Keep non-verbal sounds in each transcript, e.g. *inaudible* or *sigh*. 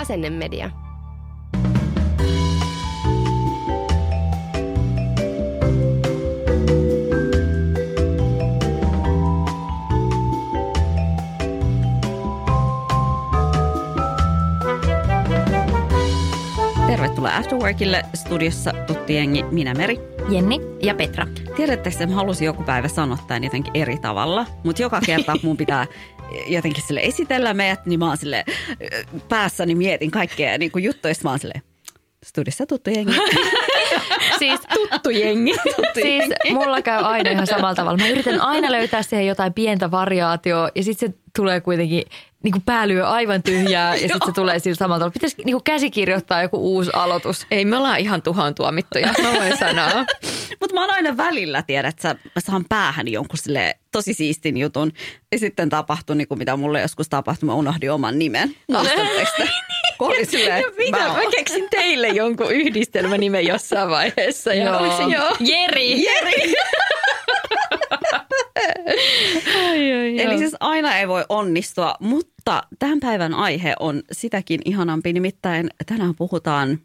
Asennemedia. Tervetuloa Afterworkille studiossa tuttu jengi, minä Meri. Jenni ja Petra. Tiedättekö, että mä halusin joku päivä sanoa tämän jotenkin eri tavalla, mutta joka kerta mun pitää *laughs* jotenkin sille esitellä meidät, niin mä oon sille päässäni mietin kaikkea niin kuin juttuja, mä oon sille studiossa tuttu jengi. *laughs* *laughs* Siis tuttu jengi. *laughs* Tuttu Siis jengi. mulla käy aina ihan samalla tavalla. Mä yritän aina löytää siihen jotain pientä variaatioa ja sitten se tulee kuitenkin niin kuin pää lyö aivan tyhjää ja sitten se tulee sillä samalla tavalla. Pitäisi niin kuin käsikirjoittaa joku uusi aloitus. Ei, me ollaan ihan tuhoon tuomittuja, mä voin sanoa. *laughs* Mutta mä oon aina välillä, tiedät sä, mä saan päähän jonkun sille tosi siistin jutun. Ja sitten tapahtui, niin kuin mitä mulle joskus tapahtui, mä unohdin oman nimen. Muistatteko? Kun oli silleen, *laughs* Mitä? mä Mä, keksin teille jonkun yhdistelmänimen jossain vaiheessa. Ja Joo. se joo? Jeri! Jeri. *laughs* Ai, ai, Eli siis aina ei voi onnistua, mutta tämän päivän aihe on sitäkin ihanampi. Nimittäin tänään puhutaan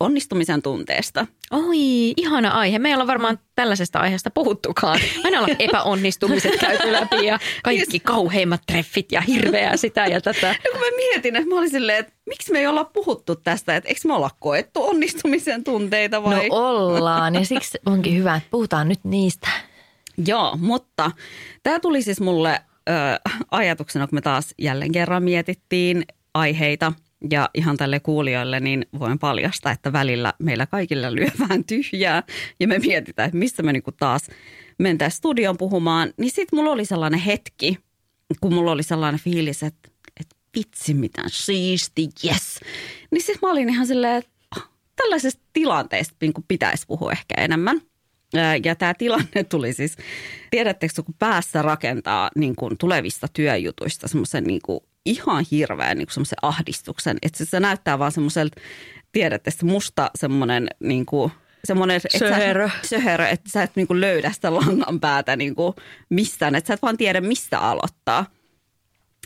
onnistumisen tunteesta. Oi, ihana aihe. Me ei olla varmaan tällaisesta aiheesta puhuttukaan. Aina ollaan epäonnistumiset käyty läpi ja kaikki kauheimmat treffit ja hirveää sitä ja tätä. Ja kun mä mietin, että mä olin silleen, että miksi me ei olla puhuttu tästä, että eikö me olla koettu onnistumisen tunteita No vai? ollaan ja siksi onkin hyvä, että puhutaan nyt niistä. Joo, mutta tämä tuli siis mulle ö, ajatuksena, kun me taas jälleen kerran mietittiin aiheita ja ihan tälle kuulijoille, niin voin paljastaa, että välillä meillä kaikilla lyö *laughs* vähän tyhjää ja me mietitään, että missä me niinku taas mentäisiin studion puhumaan. Niin sitten mulla oli sellainen hetki, kun mulla oli sellainen fiilis, että, että vitsi mitä siisti, yes. Niin sitten mä olin ihan silleen, että ah, tällaisesta tilanteesta niin kuin pitäisi puhua ehkä enemmän. Ja tämä tilanne tuli siis, tiedättekö, kun päässä rakentaa niin kuin tulevista työjutuista semmoisen niin ihan hirveän niin semmoisen ahdistuksen. Että se, se näyttää vaan semmoiselta, tiedätte, se musta semmoinen niin kuin, semmoinen, että Söherö. Sä, söherö, että sä et niin kuin löydä sitä langan päätä niin kuin mistään, että sä et vaan tiedä mistä aloittaa.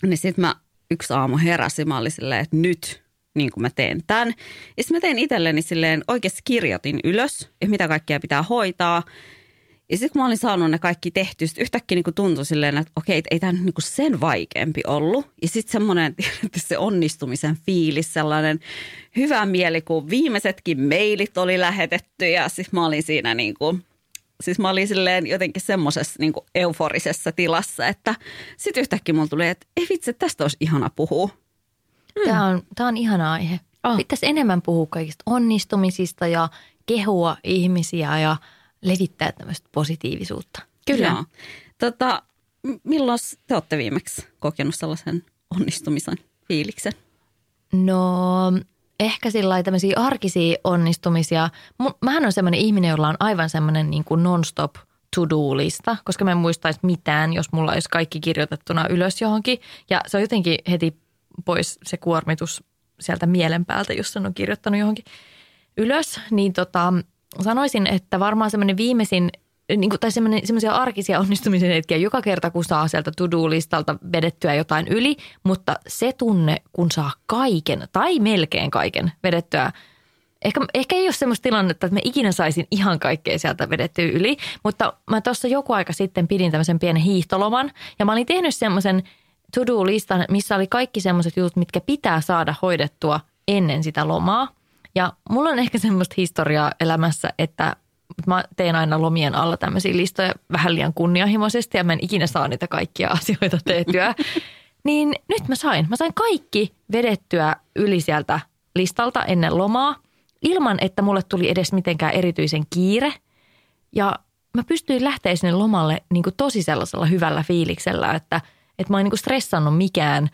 Niin sitten mä yksi aamu heräsin, mä olin silleen, että nyt niin kuin mä teen tämän. Ja sitten mä tein itselleni silleen, oikeasti kirjoitin ylös, että mitä kaikkea pitää hoitaa. Ja sitten kun mä olin saanut ne kaikki tehty, sit yhtäkkiä niin kuin tuntui silleen, että okei, et ei tämä niin sen vaikeampi ollut. Ja sitten semmoinen, *laughs* se onnistumisen fiilis, sellainen hyvä mieli, kun viimeisetkin mailit oli lähetetty ja sitten mä olin siinä niin kuin, siis mä olin silleen jotenkin semmoisessa niin euforisessa tilassa, että sitten yhtäkkiä mulla tuli, että ei vitsi, tästä olisi ihana puhua. Tämä on, tämä on ihana aihe. Oh. Pitäisi enemmän puhua kaikista onnistumisista ja kehua ihmisiä ja levittää tämmöistä positiivisuutta. Kyllä. Joo. Tota, milloin te olette viimeksi kokenut sellaisen onnistumisen fiiliksen? No ehkä sillä tämmöisiä arkisia onnistumisia. Mähän on semmoinen ihminen, jolla on aivan semmoinen niin kuin non-stop to-do-lista, koska mä en muistaisi mitään, jos mulla olisi kaikki kirjoitettuna ylös johonkin. Ja se on jotenkin heti pois se kuormitus sieltä mielen päältä, jos sen on kirjoittanut johonkin ylös. Niin tota, sanoisin, että varmaan semmoinen viimeisin niin kuin, tai semmoisia arkisia onnistumisen hetkiä joka kerta, kun saa sieltä to-do-listalta vedettyä jotain yli, mutta se tunne, kun saa kaiken tai melkein kaiken vedettyä Ehkä, ehkä ei ole semmoista tilannetta, että mä ikinä saisin ihan kaikkea sieltä vedettyä yli, mutta mä tuossa joku aika sitten pidin tämmöisen pienen hiihtoloman ja mä olin tehnyt semmoisen to-do-listan, missä oli kaikki semmoiset jutut, mitkä pitää saada hoidettua ennen sitä lomaa. Ja mulla on ehkä semmoista historiaa elämässä, että mä teen aina lomien alla tämmöisiä listoja vähän liian kunnianhimoisesti ja mä en ikinä saa niitä kaikkia *laughs* asioita tehtyä. Niin nyt mä sain. Mä sain kaikki vedettyä yli sieltä listalta ennen lomaa ilman, että mulle tuli edes mitenkään erityisen kiire. Ja mä pystyin lähteä sinne lomalle niin kuin tosi sellaisella hyvällä fiiliksellä, että, että mä en niin kuin stressannut mikään,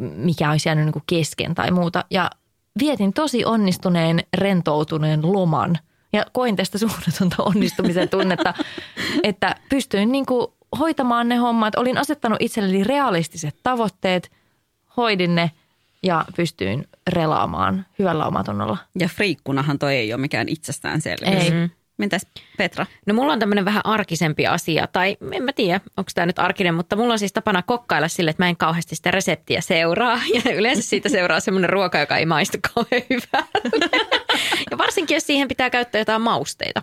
mikä olisi jäänyt niin kuin kesken tai muuta. Ja vietin tosi onnistuneen, rentoutuneen loman ja koin tästä suunnatonta *laughs* onnistumisen tunnetta, että pystyin niin kuin hoitamaan ne hommat. Olin asettanut itselleni realistiset tavoitteet, hoidin ne ja pystyin relaamaan hyvällä omatunnolla. Ja friikkunahan toi ei ole mikään itsestäänselvyys. Ei. Mm-hmm. Mitäs Petra? No mulla on tämmöinen vähän arkisempi asia, tai en mä tiedä, onko tämä nyt arkinen, mutta mulla on siis tapana kokkailla sille, että mä en kauheasti sitä reseptiä seuraa. *laughs* Ja yleensä siitä seuraa semmoinen ruoka, joka ei maistu kauhean hyvältä. *laughs* Ja varsinkin, jos siihen pitää käyttää jotain mausteita.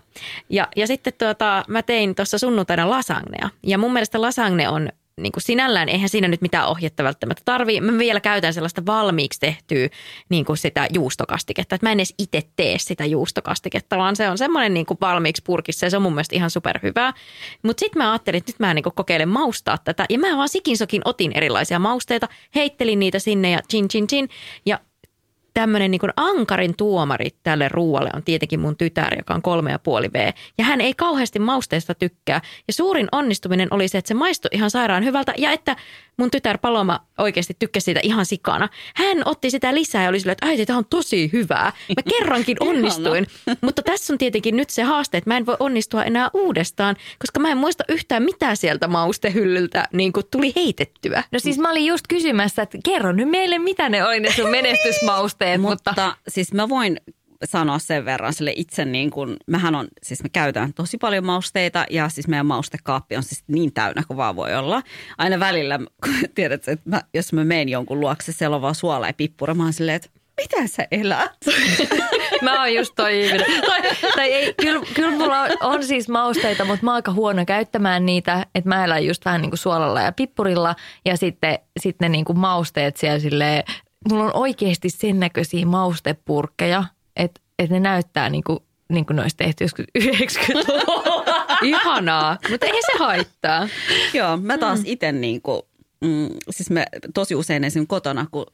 Ja, ja sitten tuota, mä tein tuossa sunnuntaina lasagnea. Ja mun mielestä lasagne on niin kuin sinällään, eihän siinä nyt mitään ohjetta välttämättä tarvii. Mä vielä käytän sellaista valmiiksi tehtyä niin kuin sitä juustokastiketta. Että mä en edes itse tee sitä juustokastiketta, vaan se on semmoinen niin kuin valmiiksi purkissa ja se on mun mielestä ihan superhyvää. Mutta sitten mä ajattelin, että nyt mä niin kuin kokeilen maustaa tätä. Ja mä vaan sikinsokin otin erilaisia mausteita, heittelin niitä sinne ja chin chin chin. Ja tämmöinen niin ankarin tuomari tälle ruualle on tietenkin mun tytär, joka on kolme ja puoli V. Ja hän ei kauheasti mausteista tykkää. Ja suurin onnistuminen oli se, että se maistui ihan sairaan hyvältä ja että mun tytär Paloma oikeasti tykkäsi siitä ihan sikana. Hän otti sitä lisää ja oli silleen, että äiti, tämä on tosi hyvää. Mä kerrankin *laughs* onnistuin. Mutta tässä on tietenkin nyt se haaste, että mä en voi onnistua enää uudestaan, koska mä en muista yhtään mitä sieltä maustehyllyltä niin kuin tuli heitettyä. No siis mä olin just kysymässä, että kerro nyt meille, mitä ne oli ne sun *laughs* menestysmausteet. mutta... Mutta siis mä voin sanoa sen verran sille itse niin kuin, mähän on, siis me käytän tosi paljon mausteita ja siis meidän maustekaappi on siis niin täynnä kuin vaan voi olla. Aina välillä, kun *laughs* tiedät, että mä, jos mä menen jonkun luokse, siellä on vaan suola ja pippura, mä oon silleen, että mitä sä elät? *laughs* Mä oon just toi ihminen. Tai, tai ei, kyllä, kyllä mulla on, on siis mausteita, mutta mä oon aika huono käyttämään niitä. Että mä elän just vähän niin kuin suolalla ja pippurilla ja sitten, sitten niin kuin mausteet siellä silleen, mulla on oikeasti sen näköisiä maustepurkkeja, että, että ne näyttää niin kuin, niin kuin ne olisi tehty joskus *laughs* 90-luvulla. Ihanaa, mutta ei se haittaa. Joo, mä taas itse niin kuin, mm, siis me tosi usein esim. kotona, kun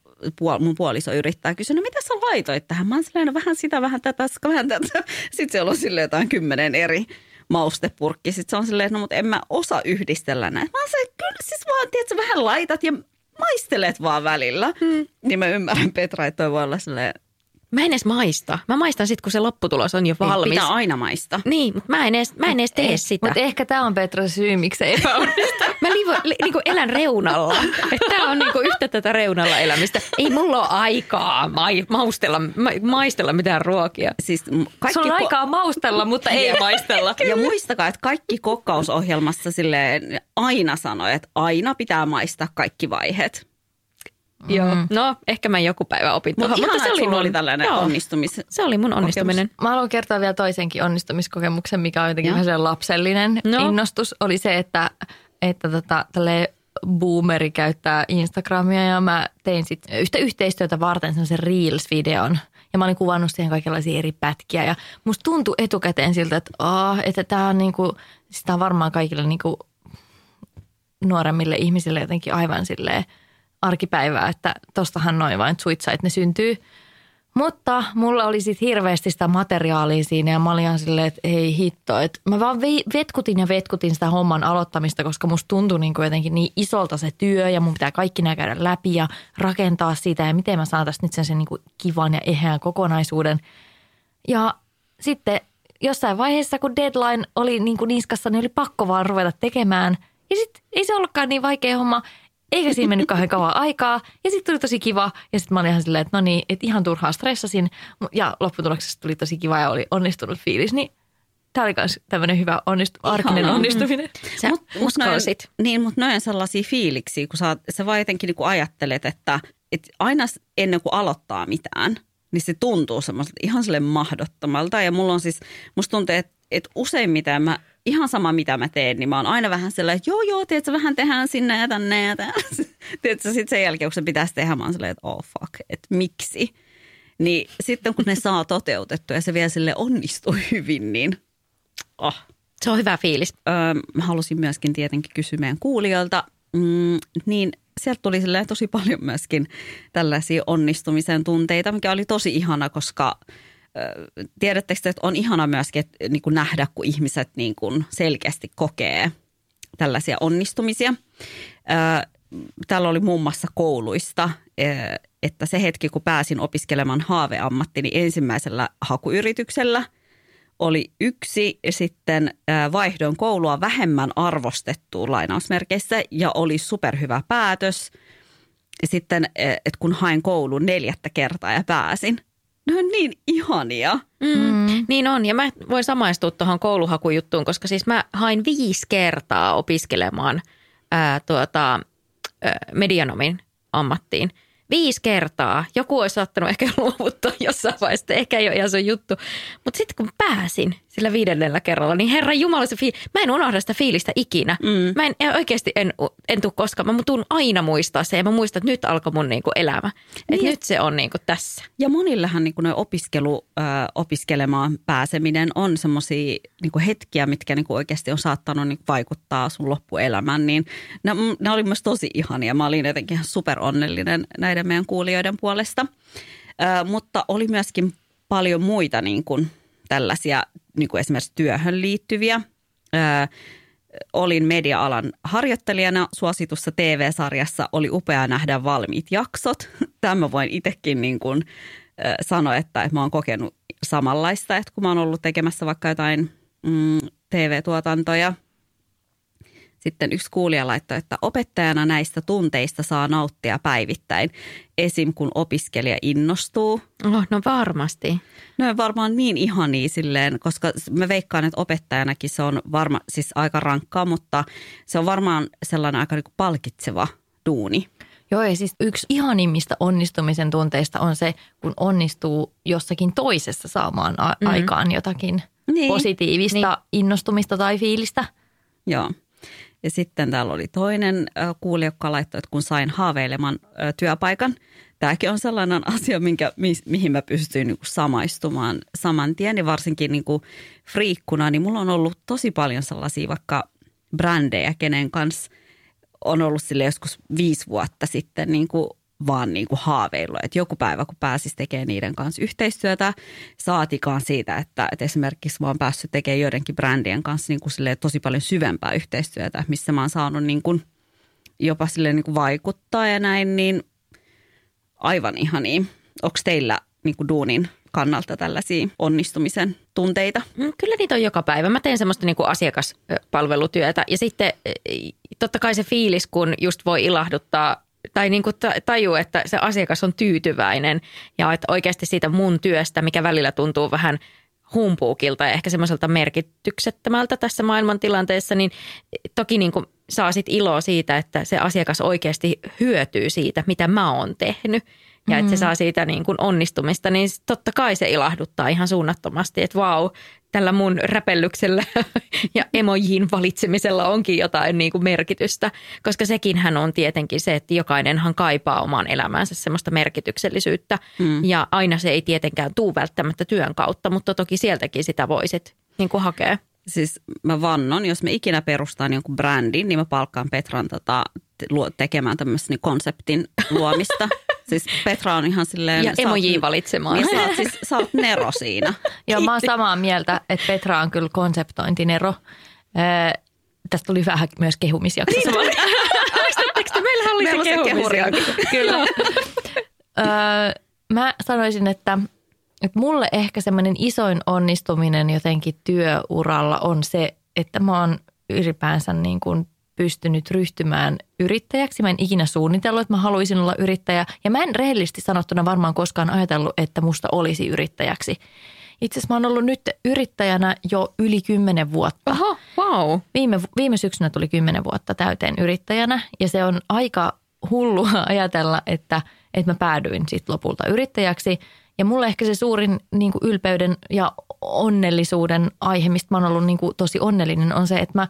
puol- mun puoliso yrittää kysyä, no mitä sä laitoit tähän? Mä oon silleen, no vähän sitä, vähän tätä, vähän tätä. *laughs* Sitten siellä on silleen jotain kymmenen eri maustepurkki. Sitten se on silleen, no mutta en mä osaa yhdistellä näitä. Mä oon se, kyllä siis vaan, tiedätkö, vähän laitat ja maistelet vaan välillä. Hmm. Niin mä ymmärrän Petra, että toi voi olla silleen, Mä en edes maista. Mä maistan sitten, kun se lopputulos on jo valmis. pitää aina maista. Niin, mutta mä en edes, mä en edes tee sitä. Mutta ehkä tämä on Petra syy, miksi se *laughs* epäonnistuu. Mä livo, li, niinku elän reunalla. Tämä on niinku yhtä tätä reunalla elämistä. Ei mulla ole aikaa mai, maustella, ma, maistella mitään ruokia. Siis kaikki Sulla on ko- aikaa maustella, mutta ei maistella. Ja muistakaa, että kaikki kokkausohjelmassa silleen aina sanoi, että aina pitää maistaa kaikki vaiheet. Joo. No, ehkä mä joku päivä opin Mutta tuohon. mutta se oli, mun- oli tällainen joo, onnistumis. Se oli mun onnistuminen. Mä haluan kertoa vielä toisenkin onnistumiskokemuksen, mikä on jotenkin vähän lapsellinen No. no. innostus. Oli se, että, että tota, tälle boomeri käyttää Instagramia ja mä tein sit yhtä yhteistyötä varten sellaisen Reels-videon. Ja mä olin kuvannut siihen kaikenlaisia eri pätkiä ja musta tuntui etukäteen siltä, että, oh, että tää on niinku, sitä on varmaan kaikille niinku nuoremmille ihmisille jotenkin aivan silleen arkipäivää, että tostahan noin vain suitsait ne syntyy. Mutta mulla oli sitten hirveästi sitä materiaalia siinä ja mä olin silleen, että ei hitto. Että mä vaan vetkutin ja vetkutin sitä homman aloittamista, koska musta tuntui niin jotenkin niin isolta se työ ja mun pitää kaikki nämä käydä läpi ja rakentaa sitä ja miten mä saan tästä nyt sen, sen niin kivan ja eheän kokonaisuuden. Ja sitten jossain vaiheessa, kun deadline oli niin kuin niskassa, niin oli pakko vaan ruveta tekemään. Ja sitten ei se ollutkaan niin vaikea homma, eikä siinä mennyt kauhean kauan aikaa. Ja sitten tuli tosi kiva. Ja sitten mä olin ihan silleen, että no niin, että ihan turhaa stressasin. Ja lopputuloksessa tuli tosi kiva ja oli onnistunut fiilis. Niin tämä oli myös tämmöinen hyvä onnistu, arkinen Ihanaa. onnistuminen. Sä Mut- uskalsit. noin- Niin, mutta noin sellaisia fiiliksiä, kun sä, sä vaan jotenkin niin ajattelet, että, että aina ennen kuin aloittaa mitään, niin se tuntuu semmoiselta ihan sille mahdottomalta. Ja mulla on siis, musta tuntuu, että, että useimmiten mä, ihan sama mitä mä teen, niin mä oon aina vähän sellainen, että joo joo, tiedätkö, vähän tehdään sinne ja tänne ja tänne. *laughs* Tiedätkö, sitten sen jälkeen, kun se pitäisi tehdä, mä oon sellainen, että oh fuck, että miksi? Niin sitten kun ne saa toteutettua ja se vielä sille onnistuu hyvin, niin oh, Se on hyvä fiilis. öö, mä halusin myöskin tietenkin kysyä meidän kuulijoilta, mm, niin sieltä tuli tosi paljon myöskin tällaisia onnistumisen tunteita, mikä oli tosi ihana, koska tiedättekö, että on ihana myöskin että, niin kuin nähdä, kun ihmiset niin kuin selkeästi kokee tällaisia onnistumisia. Täällä oli muun muassa kouluista, että se hetki, kun pääsin opiskelemaan haaveammattini ensimmäisellä hakuyrityksellä – oli yksi sitten vaihdon koulua vähemmän arvostettu lainausmerkeissä ja oli superhyvä päätös. Sitten, että kun hain koulun neljättä kertaa ja pääsin. Ne on niin ihania. Mm, mm. Niin on, ja mä voin samaistua tuohon kouluhakujuttuun, koska siis mä hain viisi kertaa opiskelemaan ää, tuota, ää, medianomin ammattiin – viisi kertaa. Joku olisi saattanut ehkä *laughs* luovuttaa jossain vaiheessa, ehkä ei ole ihan se juttu. Mutta sitten kun pääsin sillä viidennellä kerralla, niin herra Jumala se fiil... Mä en unohda sitä fiilistä ikinä. Mm. Mä en, oikeasti en, en tule koskaan. Mä tuun aina muistaa se ja mä muistan, että nyt alkoi mun niinku elämä. Niin. nyt se on niinku tässä. Ja monillehan niinku opiskelu, ö, opiskelemaan pääseminen on semmoisia niinku hetkiä, mitkä niinku oikeasti on saattanut niinku vaikuttaa sun loppuelämään. Niin ne oli myös tosi ihania. Mä olin jotenkin ihan super onnellinen näiden meidän kuulijoiden puolesta. Ö, mutta oli myöskin paljon muita niin kuin tällaisia niin kuin esimerkiksi työhön liittyviä. Öö, olin media-alan harjoittelijana suositussa TV-sarjassa. Oli upea nähdä valmiit jaksot. *laughs* Tämä voin itsekin niin kuin, ö, sanoa, että, että mä oon kokenut samanlaista, että kun mä oon ollut tekemässä vaikka jotain mm, TV-tuotantoja – sitten yksi kuulija laittoi, että opettajana näistä tunteista saa nauttia päivittäin, esim. kun opiskelija innostuu. Oh, no varmasti. No on varmaan niin ihania silleen, koska mä veikkaan, että opettajanakin se on varma, siis aika rankkaa, mutta se on varmaan sellainen aika niin palkitseva duuni. Joo, ja siis yksi ihanimmista onnistumisen tunteista on se, kun onnistuu jossakin toisessa saamaan a- mm. aikaan jotakin niin. positiivista niin. innostumista tai fiilistä. Joo. Ja sitten täällä oli toinen kuulija, joka laittoi, että kun sain haaveileman työpaikan. Tämäkin on sellainen *laughs* asia, minkä, mi, mihin mä pystyin niin samaistumaan saman tien. Ja varsinkin niin kuin friikkuna, niin mulla on ollut tosi paljon sellaisia vaikka brändejä, kenen kanssa on ollut sille joskus viisi vuotta sitten niin kuin vaan niin kuin haaveillut, että joku päivä kun pääsis tekemään niiden kanssa yhteistyötä, saatikaan siitä, että, että esimerkiksi mä oon päässyt tekemään joidenkin brändien kanssa niin kuin tosi paljon syvempää yhteistyötä, missä mä oon saanut niin kuin jopa sille niin kuin vaikuttaa ja näin, niin aivan niin. Onko teillä niin kuin duunin kannalta tällaisia onnistumisen tunteita? Mm, kyllä niitä on joka päivä. Mä teen semmoista niin kuin asiakaspalvelutyötä ja sitten totta kai se fiilis, kun just voi ilahduttaa tai niin kuin tajuu, että se asiakas on tyytyväinen ja että oikeasti siitä mun työstä, mikä välillä tuntuu vähän humpuukilta ja ehkä semmoiselta merkityksettömältä tässä maailmantilanteessa, niin toki niin kuin saa sit iloa siitä, että se asiakas oikeasti hyötyy siitä, mitä mä oon tehnyt ja että se mm. saa siitä niin kuin onnistumista, niin totta kai se ilahduttaa ihan suunnattomasti, että vau, tällä mun räpellyksellä *laughs* ja emojin valitsemisella onkin jotain niin kuin merkitystä, koska sekin hän on tietenkin se, että jokainenhan kaipaa omaan elämäänsä semmoista merkityksellisyyttä mm. ja aina se ei tietenkään tuu välttämättä työn kautta, mutta toki sieltäkin sitä voisit niin kuin hakea siis mä vannon, jos me ikinä perustaan jonkun brändin, niin mä palkkaan Petran tota, tekemään tämmöisen konseptin luomista. *laughs* siis Petra on ihan silleen... Ja emoji valitsemaan. Niin sä oot, siis, sä oot Nero siinä. *laughs* Joo, mä oon samaa mieltä, että Petra on kyllä konseptointinero. Äh, tästä tuli vähän myös kehumisjaksossa. Niin, *laughs* Muistatteko meillä oli Meillä se kehumisjakso. Kyllä. mä sanoisin, että että mulle ehkä semmoinen isoin onnistuminen jotenkin työuralla on se, että mä oon ylipäänsä niin kuin pystynyt ryhtymään yrittäjäksi. Mä en ikinä suunnitellut, että mä haluaisin olla yrittäjä. Ja mä en rehellisesti sanottuna varmaan koskaan ajatellut, että musta olisi yrittäjäksi. Itse asiassa mä oon ollut nyt yrittäjänä jo yli kymmenen vuotta. Oho, wow. Viime, viime syksynä tuli kymmenen vuotta täyteen yrittäjänä ja se on aika hullua *laughs* ajatella, että, että mä päädyin sitten lopulta yrittäjäksi – ja mulle ehkä se suurin niin ylpeyden ja onnellisuuden aihe, mistä mä oon ollut niin tosi onnellinen, on se, että mä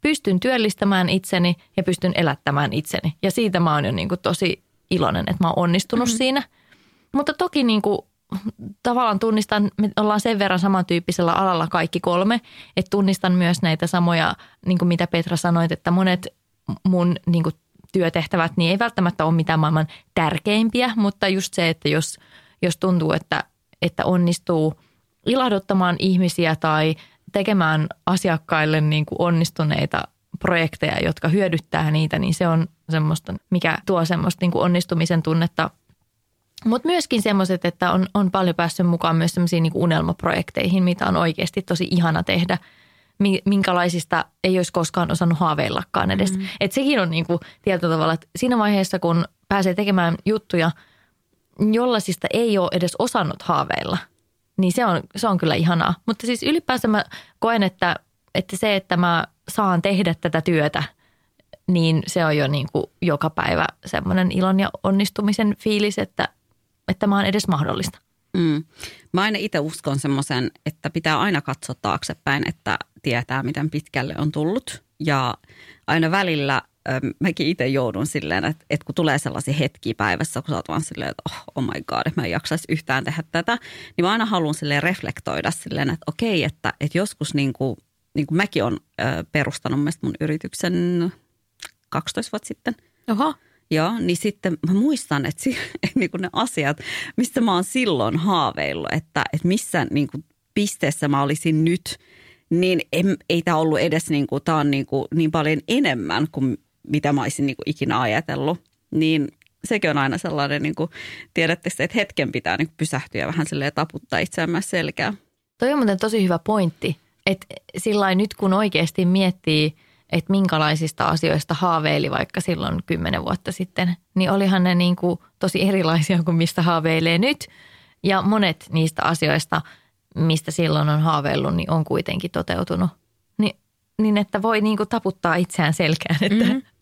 pystyn työllistämään itseni ja pystyn elättämään itseni. Ja siitä mä oon jo niin kuin tosi iloinen, että mä oon onnistunut mm-hmm. siinä. Mutta toki niin kuin, tavallaan tunnistan, me ollaan sen verran samantyyppisellä alalla kaikki kolme, että tunnistan myös näitä samoja, niin kuin mitä Petra sanoit, että monet mun niin kuin työtehtävät niin ei välttämättä ole mitään maailman tärkeimpiä, mutta just se, että jos – jos tuntuu, että, että onnistuu ilahduttamaan ihmisiä tai tekemään asiakkaille niin kuin onnistuneita projekteja, jotka hyödyttää niitä, niin se on semmoista, mikä tuo semmoista niin kuin onnistumisen tunnetta. Mutta myöskin semmoiset, että on, on paljon päässyt mukaan myös semmoisiin niin unelmaprojekteihin, mitä on oikeasti tosi ihana tehdä, minkälaisista ei olisi koskaan osannut haaveillakaan edes. Mm. Et sekin on niin kuin tietyllä tavalla, että siinä vaiheessa, kun pääsee tekemään juttuja, jollaisista ei ole edes osannut haaveilla, niin se on, se on kyllä ihanaa. Mutta siis ylipäänsä mä koen, että, että se, että mä saan tehdä tätä työtä, niin se on jo niin kuin joka päivä semmoinen ilon ja onnistumisen fiilis, että, että mä oon edes mahdollista. Mm. Mä aina itse uskon semmoisen, että pitää aina katsoa taaksepäin, että tietää, miten pitkälle on tullut. Ja aina välillä mäkin itse joudun silleen, että, että kun tulee sellaisia hetkiä päivässä, kun sä oot vaan silleen, että oh, oh my god, että mä en jaksaisi yhtään tehdä tätä, niin mä aina haluan silleen reflektoida silleen, että okei, että, että joskus niin kuin, niin kuin mäkin olen perustanut mun yrityksen 12 vuotta sitten. Oho. Joo, niin sitten mä muistan, että, si, *laughs* että niin kuin ne asiat, mistä mä oon silloin haaveillut, että, että missä niin kuin pisteessä mä olisin nyt, niin en, ei tämä ollut edes niin kuin, tää on niin, kuin, niin paljon enemmän kuin mitä mä olisin niin kuin ikinä ajatellut. Niin sekin on aina sellainen, niin kuin, tiedätte että hetken pitää niin pysähtyä ja vähän silleen taputtaa itseään myös selkää. Toi on muuten tosi hyvä pointti, että sillä nyt kun oikeasti miettii – että minkälaisista asioista haaveili vaikka silloin kymmenen vuotta sitten, niin olihan ne niin kuin tosi erilaisia kuin mistä haaveilee nyt. Ja monet niistä asioista, mistä silloin on haaveillut, niin on kuitenkin toteutunut. Ni, niin että voi niin kuin taputtaa itseään selkään. Että. Mm-hmm.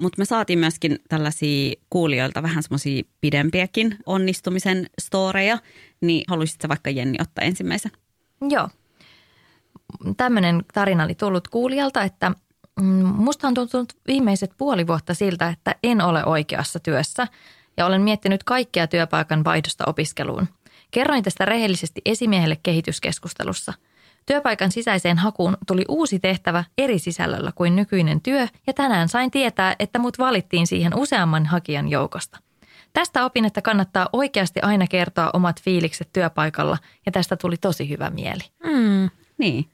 Mutta me saatiin myöskin tällaisia kuulijoilta vähän semmoisia pidempiäkin onnistumisen storeja, niin haluaisitko vaikka Jenni ottaa ensimmäisen? Joo. Tämmöinen tarina oli tullut kuulijalta, että mm, musta on tuntunut viimeiset puoli vuotta siltä, että en ole oikeassa työssä ja olen miettinyt kaikkea työpaikan vaihdosta opiskeluun. Kerroin tästä rehellisesti esimiehelle kehityskeskustelussa – Työpaikan sisäiseen hakuun tuli uusi tehtävä eri sisällöllä kuin nykyinen työ ja tänään sain tietää, että mut valittiin siihen useamman hakijan joukosta. Tästä opin, että kannattaa oikeasti aina kertoa omat fiilikset työpaikalla ja tästä tuli tosi hyvä mieli. Mm, niin.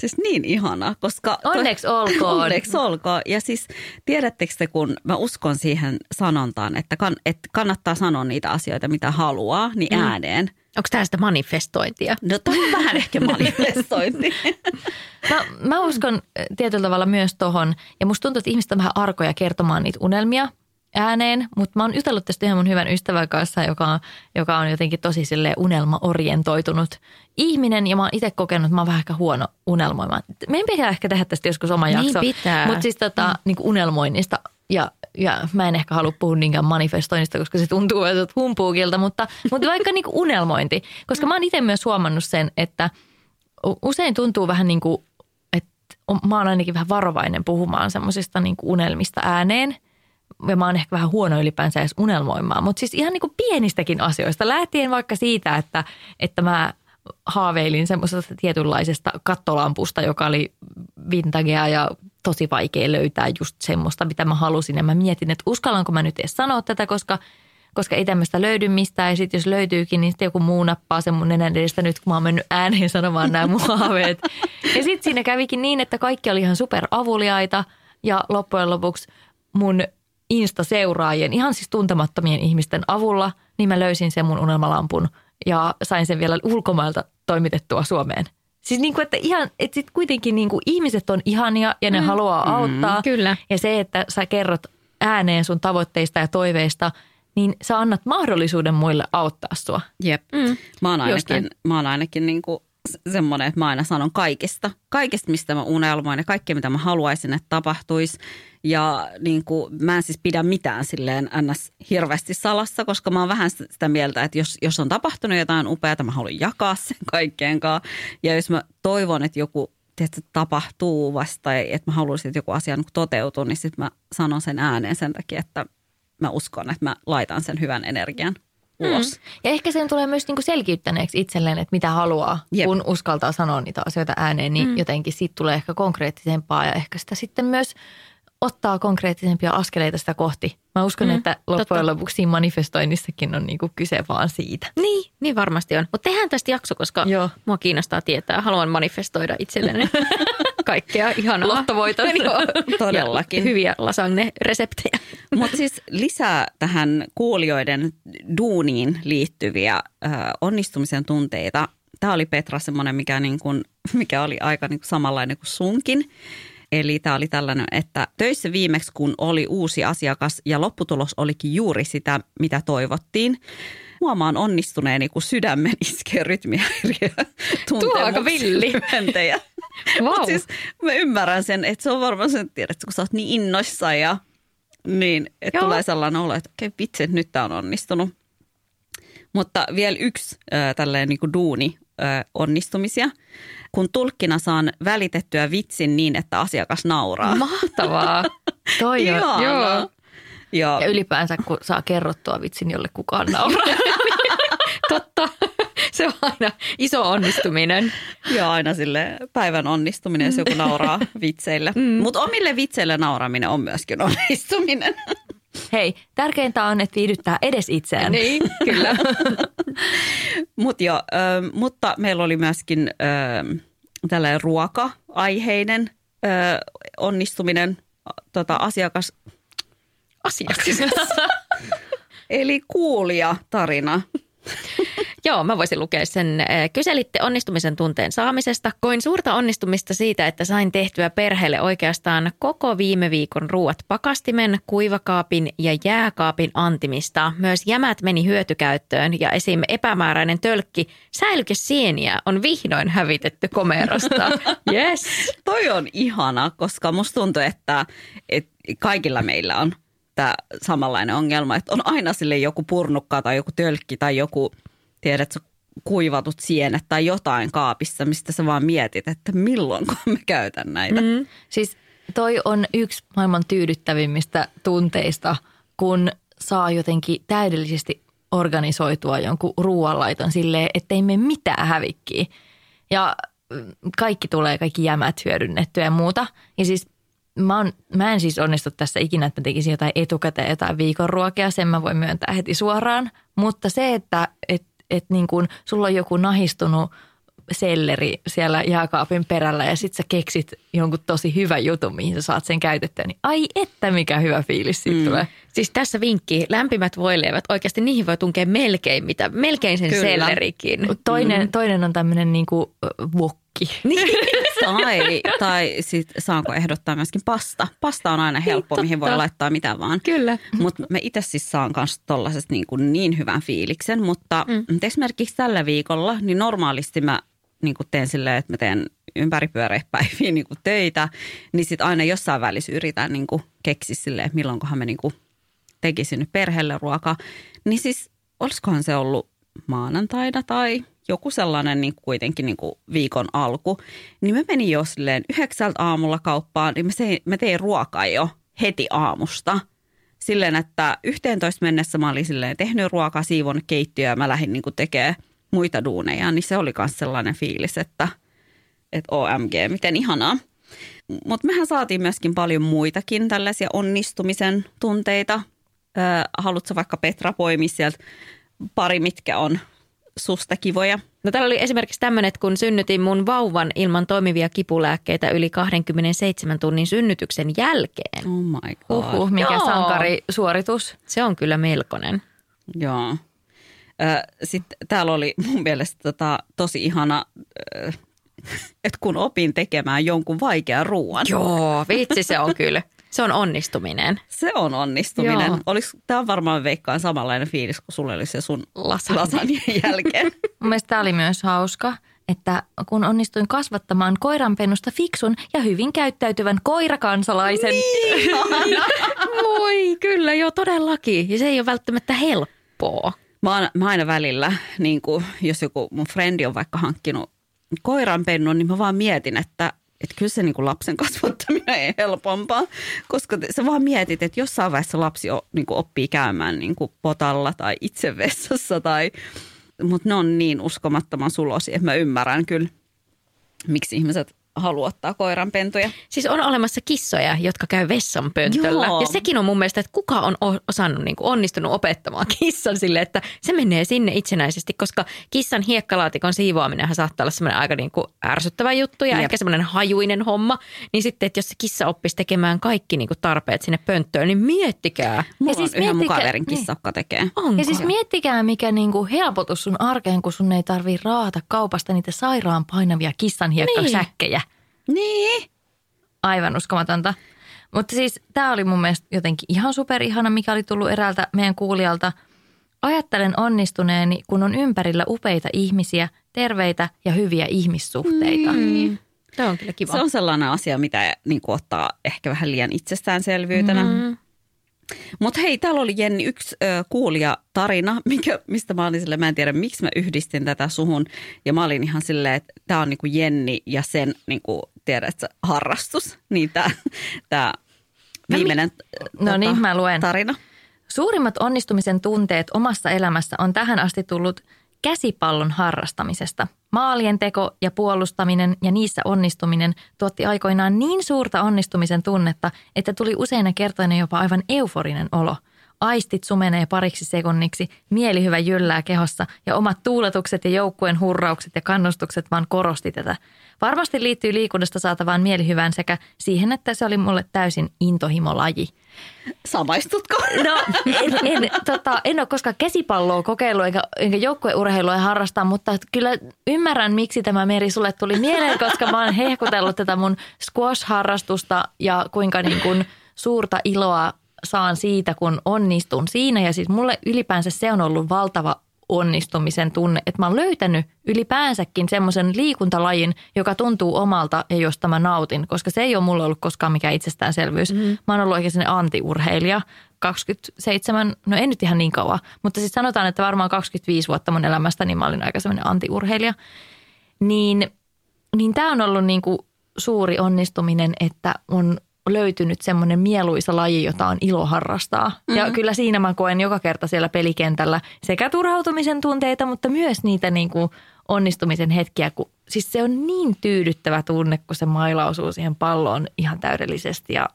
Siis niin ihanaa, koska... Onneksi olkoon. Onneksi olkoon. Ja siis tiedättekö te, kun mä uskon siihen sanontaan, että, kann, että kannattaa sanoa niitä asioita, mitä haluaa, niin mm. ääneen – Onko tämä sitä manifestointia? No tämä on vähän ehkä manifestointi. *laughs* mä, mä uskon tietyllä tavalla myös tohon. Ja musta tuntuu, että ihmiset on vähän arkoja kertomaan niitä unelmia ääneen. Mutta mä oon jutellut tästä ihan mun hyvän ystävän kanssa, joka on, joka on jotenkin tosi sille unelmaorientoitunut ihminen. Ja mä oon itse kokenut, että mä oon vähän ehkä huono unelmoimaan. Meidän pitää ehkä tehdä tästä joskus oma niin jakso. Pitää. Mutta siis tota, mm. niin unelmoinnista ja, ja mä en ehkä halua puhua niinkään manifestoinnista, koska se tuntuu vähän humpuukilta, mutta, mutta vaikka niin unelmointi. Koska mä oon itse myös huomannut sen, että usein tuntuu vähän niin kuin, että mä oon ainakin vähän varovainen puhumaan semmoisista niin unelmista ääneen. Ja mä oon ehkä vähän huono ylipäänsä edes unelmoimaan. Mutta siis ihan niin kuin pienistäkin asioista. Lähtien vaikka siitä, että, että mä haaveilin semmoisesta tietynlaisesta kattolampusta, joka oli vintagea ja tosi vaikea löytää just semmoista, mitä mä halusin. Ja mä mietin, että uskallanko mä nyt edes sanoa tätä, koska, koska ei tämmöistä löydy mistään. Ja sitten jos löytyykin, niin sitten joku muu nappaa sen mun nenän edestä nyt, kun mä oon mennyt ääneen sanomaan nämä mun haaveet. Ja sitten siinä kävikin niin, että kaikki oli ihan super avuliaita ja loppujen lopuksi mun Insta-seuraajien, ihan siis tuntemattomien ihmisten avulla, niin mä löysin sen mun unelmalampun ja sain sen vielä ulkomailta toimitettua Suomeen. Siis niin kuin, että ihan, että sit kuitenkin niin kuin ihmiset on ihania ja ne mm. haluaa auttaa. Mm, kyllä. Ja se, että sä kerrot ääneen sun tavoitteista ja toiveista, niin sä annat mahdollisuuden muille auttaa sua. Jep. Mm. Mä oon ainakin, mä oon ainakin niin kuin semmoinen, että mä aina sanon kaikesta. Kaikesta, mistä mä unelmoin ja kaikkea, mitä mä haluaisin, että tapahtuisi. Ja niin kuin, mä en siis pidä mitään silleen ns. hirveästi salassa, koska mä oon vähän sitä mieltä, että jos, jos on tapahtunut jotain upeaa, mä haluan jakaa sen kaikkeen kanssa. Ja jos mä toivon, että joku tiedätkö, tapahtuu vasta, että mä haluaisin, että joku asia niin toteutuu, niin sitten mä sanon sen ääneen sen takia, että mä uskon, että mä laitan sen hyvän energian ulos. Mm. Ja ehkä sen tulee myös niinku selkiyttäneeksi itselleen, että mitä haluaa, Jep. kun uskaltaa sanoa niitä asioita ääneen, niin mm. jotenkin siitä tulee ehkä konkreettisempaa ja ehkä sitä sitten myös ottaa konkreettisempia askeleita sitä kohti. Mä uskon, mm, että loppujen totta. lopuksi manifestoinnissakin on niinku kyse vaan siitä. Niin, niin varmasti on. Mutta tehdään tästä jakso, koska Joo. mua kiinnostaa tietää. Haluan manifestoida itselleni *laughs* kaikkea ihanaa. Lottovoitot. *laughs* Joo. Todellakin. Ja hyviä lasagne-reseptejä. *laughs* Mutta siis lisää tähän kuulijoiden duuniin liittyviä ö, onnistumisen tunteita. Tämä oli Petra semmoinen, mikä, niin kun, mikä oli aika niin kun samanlainen kuin sunkin. Eli tämä oli tällainen, että töissä viimeksi kun oli uusi asiakas ja lopputulos olikin juuri sitä, mitä toivottiin. Huomaan onnistuneeni, kun sydämen iskee rytmihäiriö. Tuo aika villi. *laughs* Mut siis mä ymmärrän sen, että se on varmaan sen, tiedät, kun sä oot niin innoissa ja niin, että tulee sellainen olo, että okei vitsi, että nyt tämä on onnistunut. Mutta vielä yksi äh, tällainen niin kuin duuni äh, onnistumisia. Kun tulkkina saan välitettyä vitsin niin, että asiakas nauraa. Mahtavaa. Toi on, *laughs* joo. Ja, Ja ylipäänsä, kun saa kerrottua vitsin, jolle kukaan nauraa. *laughs* Totta. Se on aina iso onnistuminen. ja aina sille päivän onnistuminen, jos joku nauraa vitseille. Mm. Mutta omille vitseille nauraminen on myöskin onnistuminen. Hei, tärkeintä on, että viihdyttää edes itseään. Niin, kyllä. *laughs* Mut jo, ö, mutta meillä oli myöskin ö, tällainen ruoka-aiheinen ö, onnistuminen, tota, asiakas, Asiakas. *laughs* eli kuulija-tarina. Joo, mä voisin lukea sen. Eh, Kyselitte onnistumisen tunteen saamisesta. Koin suurta onnistumista siitä, että sain tehtyä perheelle oikeastaan koko viime viikon ruuat pakastimen, kuivakaapin ja jääkaapin antimista. Myös jämät meni hyötykäyttöön ja esim. epämääräinen tölkki säilykesieniä on vihdoin hävitetty komerosta. *laughs* Yes. Toi on ihana, koska musta tuntuu, että, että kaikilla meillä on tämä samanlainen ongelma, että on aina sille joku purnukka tai joku tölkki tai joku, tiedätkö, kuivatut sienet tai jotain kaapissa, mistä sä vaan mietit, että milloin mä käytän näitä. Mm. Siis toi on yksi maailman tyydyttävimmistä tunteista, kun saa jotenkin täydellisesti organisoitua jonkun ruoanlaiton silleen, ettei mene mitään hävikkiä. Ja kaikki tulee, kaikki jämät hyödynnettyä ja muuta. Ja siis mä, on, mä en siis onnistu tässä ikinä, että mä tekisin jotain etukäteen, jotain viikonruokia, sen mä voin myöntää heti suoraan. Mutta se, että et, et niin kun sulla on joku nahistunut selleri siellä jääkaapin perällä ja sit sä keksit jonkun tosi hyvän jutun, mihin sä saat sen käytettyä, niin ai että mikä hyvä fiilis siitä mm. tulee. Siis tässä vinkki, lämpimät voileivät, oikeasti niihin voi tunkea melkein mitä, melkein sen Kyllä. sellerikin. Toinen, mm. toinen on tämmöinen niinku ö, wokki. *laughs* Tai, tai sit saanko ehdottaa myöskin pasta. Pasta on aina helppo, mihin voi laittaa mitä vaan. Kyllä. Mutta mä itse siis saan myös tollaisesta niin, kuin niin hyvän fiiliksen, mutta mm. esimerkiksi tällä viikolla, niin normaalisti mä niin kuin teen silleen, että mä teen ympäripyöreä päiviä niin kuin töitä, niin sitten aina jossain välissä yritän niin kuin keksiä silleen, että milloinkohan mä niin kuin tekisin nyt perheelle ruokaa. Niin siis olisikohan se ollut maanantaina tai joku sellainen niin kuitenkin niin kuin viikon alku, niin mä menin jo silleen yhdeksältä aamulla kauppaan, niin mä tein, mä tein ruokaa jo heti aamusta. Silleen, että 11 mennessä mä olin silleen tehnyt ruokaa, siivon keittiöä ja mä lähdin niin tekemään muita duuneja, niin se oli myös sellainen fiilis, että, että OMG, miten ihanaa. Mutta mehän saatiin myöskin paljon muitakin tällaisia onnistumisen tunteita. Haluatko vaikka Petra poimia sieltä pari, mitkä on susta kivoja? No täällä oli esimerkiksi tämmöinen, että kun synnytin mun vauvan ilman toimivia kipulääkkeitä yli 27 tunnin synnytyksen jälkeen. Oh my god. Uhuh, mikä Joo. sankarisuoritus. Se on kyllä melkoinen. Joo. Sitten täällä oli mun mielestä tota, tosi ihana, *laughs* että kun opin tekemään jonkun vaikean ruoan. Joo, vitsi se on kyllä. *laughs* Se on onnistuminen. Se on onnistuminen. Joo. Olis, tämä on varmaan veikkaan samanlainen fiilis, kun sulle oli se sun lasanien *laughs* jälkeen. Mun mielestä tämä oli myös hauska, että kun onnistuin kasvattamaan koiranpennusta fiksun ja hyvin käyttäytyvän koirakansalaisen. Niin. *laughs* Voi, kyllä joo todellakin. Ja se ei ole välttämättä helppoa. Mä, oon, mä aina välillä, niin kuin, jos joku mun frendi on vaikka hankkinut koiranpennun, niin mä vaan mietin, että että kyllä se niin kuin lapsen *laughs* kasvattaminen ei helpompaa, koska sä vaan mietit, että jossain vaiheessa lapsi o, niin kuin oppii käymään niin kuin potalla tai itse vessassa, tai, mutta ne on niin uskomattoman sulosia, että mä ymmärrän kyllä, miksi ihmiset haluaa ottaa koiranpentuja. Siis on olemassa kissoja, jotka käy vessanpöntöllä. Joo. Ja sekin on mun mielestä, että kuka on osannut, niin kuin onnistunut opettamaan *laughs* kissan sille, että se menee sinne itsenäisesti, koska kissan hiekkalaatikon siivoaminenhan saattaa olla semmoinen aika niin kuin ärsyttävä juttu ja Jep. ehkä semmoinen hajuinen homma. Niin sitten, että jos se kissa oppisi tekemään kaikki niin kuin tarpeet sinne pönttöön, niin miettikää. Mulla siis on yhden mun miettikää- kaverin kissa, joka tekee. Onko? Ja siis miettikää, mikä niinku helpotus sun arkeen, kun sun ei tarvii raata kaupasta niitä sairaan painavia kissanhiekkasäkkejä. Niin. Aivan uskomatonta. Mutta siis tämä oli mun mielestä jotenkin ihan superihana, mikä oli tullut eräältä meidän kuulijalta. Ajattelen onnistuneeni, kun on ympärillä upeita ihmisiä, terveitä ja hyviä ihmissuhteita. Mm. Se on kyllä kiva. Se on sellainen asia, mitä niin kuin ottaa ehkä vähän liian itsestäänselvyytenä. Mm. Mutta hei, täällä oli Jenni yksi ö, kuulija tarina, *laughs* mikä, mistä mä olin silleen, mä en tiedä miksi mä yhdistin tätä suhun. Ja mä olin ihan silleen, että tämä on niinku Jenni ja sen, niinku, tiedät sä, harrastus. Niin tämä tää viimeinen No niin, mä luen. tarina. Suurimmat onnistumisen tunteet omassa elämässä on tähän asti tullut käsipallon harrastamisesta. Maalien teko ja puolustaminen ja niissä onnistuminen tuotti aikoinaan niin suurta onnistumisen tunnetta, että tuli useina kertoina jopa aivan euforinen olo. Aistit sumenee pariksi sekunniksi, mielihyvä jyllää kehossa ja omat tuuletukset ja joukkueen hurraukset ja kannustukset vaan korosti tätä. Varmasti liittyy liikunnasta saatavaan mielihyvään sekä siihen, että se oli mulle täysin intohimolaji. Samaistutko? *laughs* No en, en, tota, en ole koskaan käsipalloa kokeillut eikä, eikä joukkueurheilua harrastaa, mutta kyllä ymmärrän, miksi tämä Meri sulle tuli mieleen, koska mä oon hehkutellut tätä mun squash-harrastusta ja kuinka niin kuin suurta iloa saan siitä, kun onnistun siinä. Ja siis mulle ylipäänsä se on ollut valtava onnistumisen tunne, että mä oon löytänyt ylipäänsäkin semmoisen liikuntalajin, joka tuntuu omalta ja josta mä nautin, koska se ei ole mulle ollut koskaan mikään itsestäänselvyys. Mm-hmm. Mä oon ollut oikein sellainen antiurheilija, 27, no ei nyt ihan niin kauan, mutta siis sanotaan, että varmaan 25 vuotta mun elämästä, niin mä olin aika semmoinen antiurheilija. Niin, niin tämä on ollut niin kuin suuri onnistuminen, että on löytynyt semmoinen mieluisa laji, jota on ilo harrastaa. Mm-hmm. Ja kyllä siinä mä koen joka kerta siellä pelikentällä sekä turhautumisen tunteita, mutta myös niitä niin kuin onnistumisen hetkiä. Kun, siis se on niin tyydyttävä tunne, kun se maila osuu siihen palloon ihan täydellisesti ja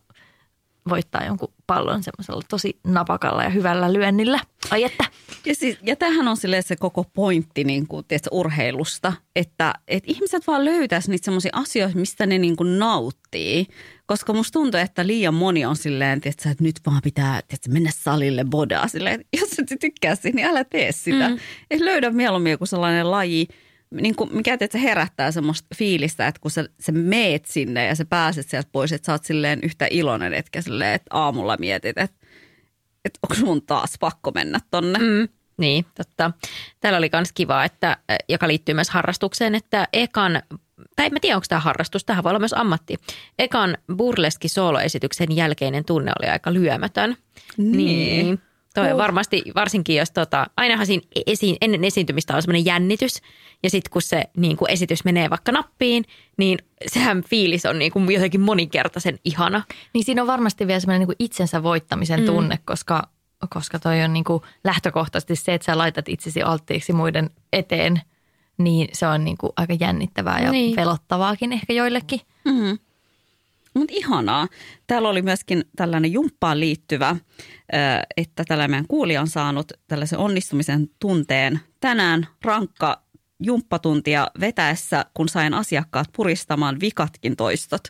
voittaa jonkun pallon semmoisella tosi napakalla ja hyvällä lyönnillä. Ai että. Ja, siis, ja tämähän on silleen se koko pointti niin kuin, tiedätkö, urheilusta, että, että ihmiset vaan löytäisi niitä semmoisia asioita, mistä ne niin kuin nauttii. Koska musta tuntuu, että liian moni on silleen, tiedätkö, että nyt vaan pitää tiedätkö, mennä salille bodaa. Silleen, *laughs* jos et tykkää siitä, niin älä tee sitä. Mm. Et löydä mieluummin joku sellainen laji, niin kuin, mikä teet, se herättää semmoista fiilistä, että kun sä, sä meet sinne ja sä pääset sieltä pois, että sä oot silleen yhtä iloinen, etkä silleen, että aamulla mietit, että, että onko mun taas pakko mennä tonne. Mm, niin, totta. Täällä oli myös kiva, että, joka liittyy myös harrastukseen, että ekan, tai en mä tiedä onko tämä harrastus, tähän voi olla myös ammatti. Ekan burleski sooloesityksen jälkeinen tunne oli aika lyömätön. Niin. Toi on varmasti, varsinkin jos tota, ainahan siinä esi- ennen esiintymistä on semmoinen jännitys. Ja sitten kun se niin kun esitys menee vaikka nappiin, niin sehän fiilis on niin kuin jotenkin moninkertaisen ihana. Niin siinä on varmasti vielä semmoinen niin itsensä voittamisen tunne, koska, koska toi on niin kuin lähtökohtaisesti se, että sä laitat itsesi alttiiksi muiden eteen, niin se on niin kuin aika jännittävää ja niin. pelottavaakin ehkä joillekin. Mm-hmm. Mutta ihanaa. Täällä oli myöskin tällainen jumppaan liittyvä, että tällainen meidän kuulija on saanut tällaisen onnistumisen tunteen tänään rankka jumppatuntia vetäessä, kun sain asiakkaat puristamaan vikatkin toistot.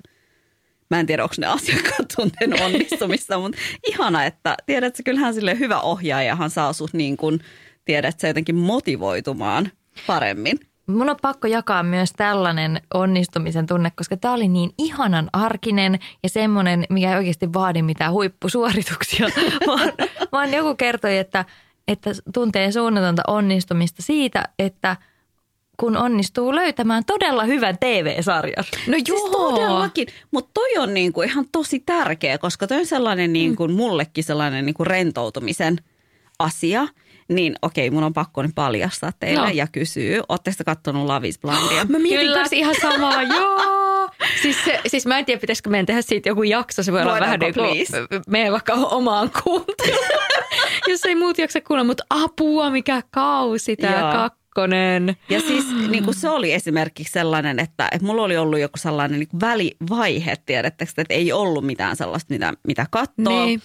Mä en tiedä, onko ne asiakkaat tunteen onnistumista, mutta ihana, että tiedätkö, kyllähän sille hyvä ohjaajahan saa sut niin kuin, tiedätkö, jotenkin motivoitumaan paremmin. Mun on pakko jakaa myös tällainen onnistumisen tunne, koska tämä oli niin ihanan arkinen ja semmoinen, mikä ei oikeasti vaadi mitään huippusuorituksia, *laughs* vaan, vaan joku kertoi, että, että tuntee suunnatonta onnistumista siitä, että kun onnistuu löytämään todella hyvän TV-sarjan. No joo. Siis todellakin, mutta toi on niinku ihan tosi tärkeä, koska toi on sellainen niinku, mm. mullekin sellainen niinku rentoutumisen asia – niin okei, mun on pakko nyt paljastaa teille no. ja kysyä. Ootteko te kattonut Love is Blindia? Mä mietin Kyllä. kanssa ihan samaa, joo. Siis, se, siis mä en tiedä, pitäisikö meidän tehdä siitä joku jakso. Se voi olla vähän niin kuin, mene vaikka omaan kuunteluun. *laughs* Jos ei muut jaksa kuulla, mutta apua, mikä kausi tämä kakkonen. Ja siis niin kuin se oli esimerkiksi sellainen, että, että mulla oli ollut joku sellainen niin välivaihe, tiedättekö, että ei ollut mitään sellaista, mitä, mitä katsoa. Niin.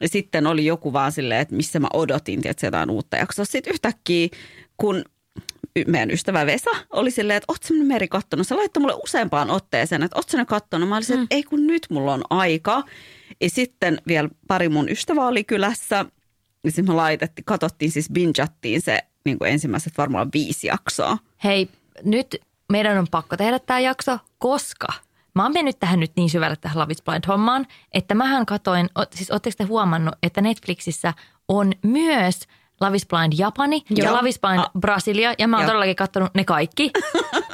Ja sitten oli joku vaan silleen, että missä mä odotin, että jotain uutta jaksoa. Sitten yhtäkkiä, kun meidän ystävä Vesa oli silleen, että ootko sä Meri kattonut? Se laittoi mulle useampaan otteeseen, että ootko sä kattonut? Mä olisin, että mm. ei kun nyt mulla on aika. Ja sitten vielä pari mun ystävää oli kylässä. Ja sitten me laitettiin, katsottiin siis bingeattiin se niin kuin ensimmäiset varmaan viisi jaksoa. Hei, nyt meidän on pakko tehdä tämä jakso, koska – Mä oon mennyt tähän nyt niin syvälle tähän Love is Blind-hommaan, että mähän katoin, siis ootteko te huomannut, että Netflixissä on myös Love is Blind Japani Joo. ja Love is Blind A- Brasilia, ja mä oon Joo. todellakin katsonut ne kaikki.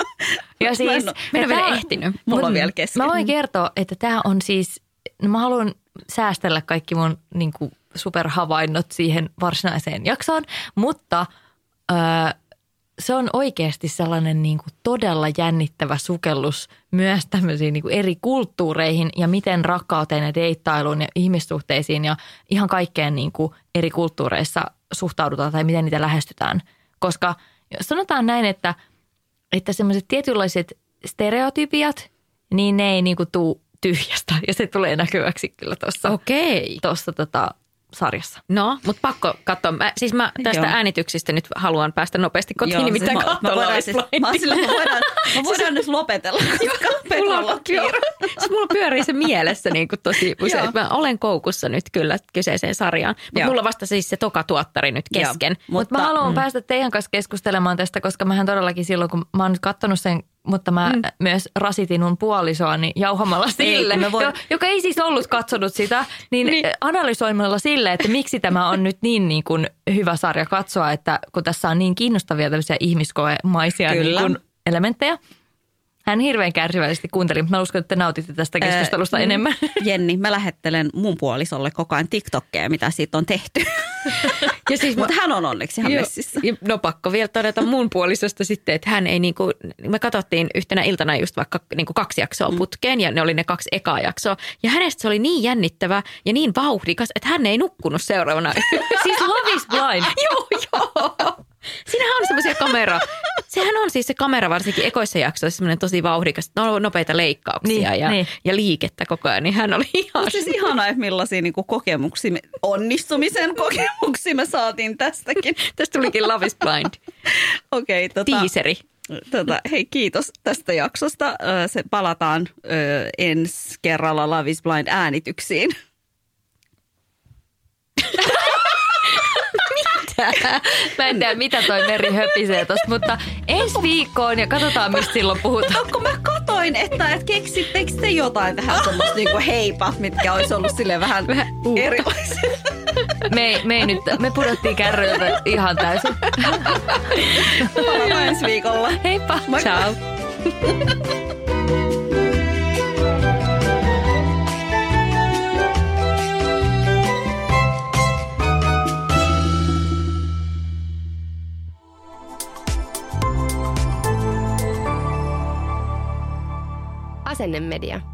*laughs* ja siis, mä en, mä en vielä ehtinyt. Mulla on vielä kesken. Mä voin kertoa, että tämä on siis, no mä haluan säästellä kaikki mun niin kuin, superhavainnot siihen varsinaiseen jaksoon, mutta öö, se on oikeasti sellainen niin kuin todella jännittävä sukellus myös tämmöisiin niin kuin eri kulttuureihin ja miten rakkauteen ja deittailuun ja ihmissuhteisiin ja ihan kaikkeen niin kuin eri kulttuureissa suhtaudutaan tai miten niitä lähestytään. Koska sanotaan näin, että, että semmoiset tietynlaiset stereotypiat, niin ne ei niin kuin tuu tyhjästä ja se tulee näkyväksi kyllä tuossa Okei. Tossa, tota, sarjassa. No, mutta pakko katsoa. Mä, siis mä tästä Joo. äänityksistä nyt haluan päästä nopeasti kotiin, Joo, nimittäin siis mä, mä voidaan, siis, mä, sillä, mä voidaan, mä voidaan siis, nyt lopetella, koska mulla, on, siis mulla pyörii se mielessä niin kuin tosi *laughs* usein. Mä olen koukussa nyt kyllä kyseiseen sarjaan. Mutta mulla vasta siis se toka tuottari nyt kesken. Joo, mutta, mutta mä haluan mm. päästä teidän kanssa keskustelemaan tästä, koska mähän todellakin silloin, kun mä oon nyt katsonut sen mutta mä mm. myös rasitin mun puolisoani jauhamalla sille, ei, voin... joka ei siis ollut katsonut sitä, niin, niin. analysoimalla sille, että miksi tämä on nyt niin, niin kuin hyvä sarja katsoa, että kun tässä on niin kiinnostavia tämmöisiä ihmiskoemaisia niin kuin elementtejä. Hän hirveän kärsivällisesti kuunteli, mutta mä uskon, että te nautitte tästä keskustelusta Ää, enemmän. *laughs* Jenni, mä lähettelen mun puolisolle koko ajan TikTokkeja, mitä siitä on tehty. *laughs* Ja siis, Mutta hän on onneksi ihan messissä. No pakko vielä todeta mun puolisosta sitten, että hän ei niinku, me katsottiin yhtenä iltana just vaikka niinku kaksi jaksoa mm. putkeen ja ne oli ne kaksi ekaa jaksoa. Ja hänestä se oli niin jännittävä ja niin vauhdikas, että hän ei nukkunut seuraavana. *laughs* siis Love is Blind. joo, joo. Siinähän on semmoisia kamera. Sehän on siis se kamera varsinkin ekoissa jaksoissa semmoinen tosi vauhdikas, no, nopeita leikkauksia niin, ja, niin. ja liikettä koko ajan. Niin hän oli ihan... Siis ihanaa, että millaisia niin kuin kokemuksia, onnistumisen kokemuksia me saatiin tästäkin. *laughs* Tästä tulikin Love is Blind. *laughs* Okei, okay, tota, Tiiseri. Tota, hei, kiitos tästä jaksosta. Se palataan ö, ensi kerralla Love is Blind äänityksiin. *laughs* *laughs* Mä en tiedä, mitä toi meri höpisee tosta, mutta ensi viikkoon ja katsotaan, mistä silloin puhutaan. Kun mä katoin, että, että keksittekö te jotain tähän semmoista niinku heipat, mitkä olisi ollut sille vähän, vähän erilaisia. Me, me, ei nyt, me pudottiin kärryiltä ihan täysin. Palataan ensi viikolla. Heippa. Moi. Ciao. Asennemedia.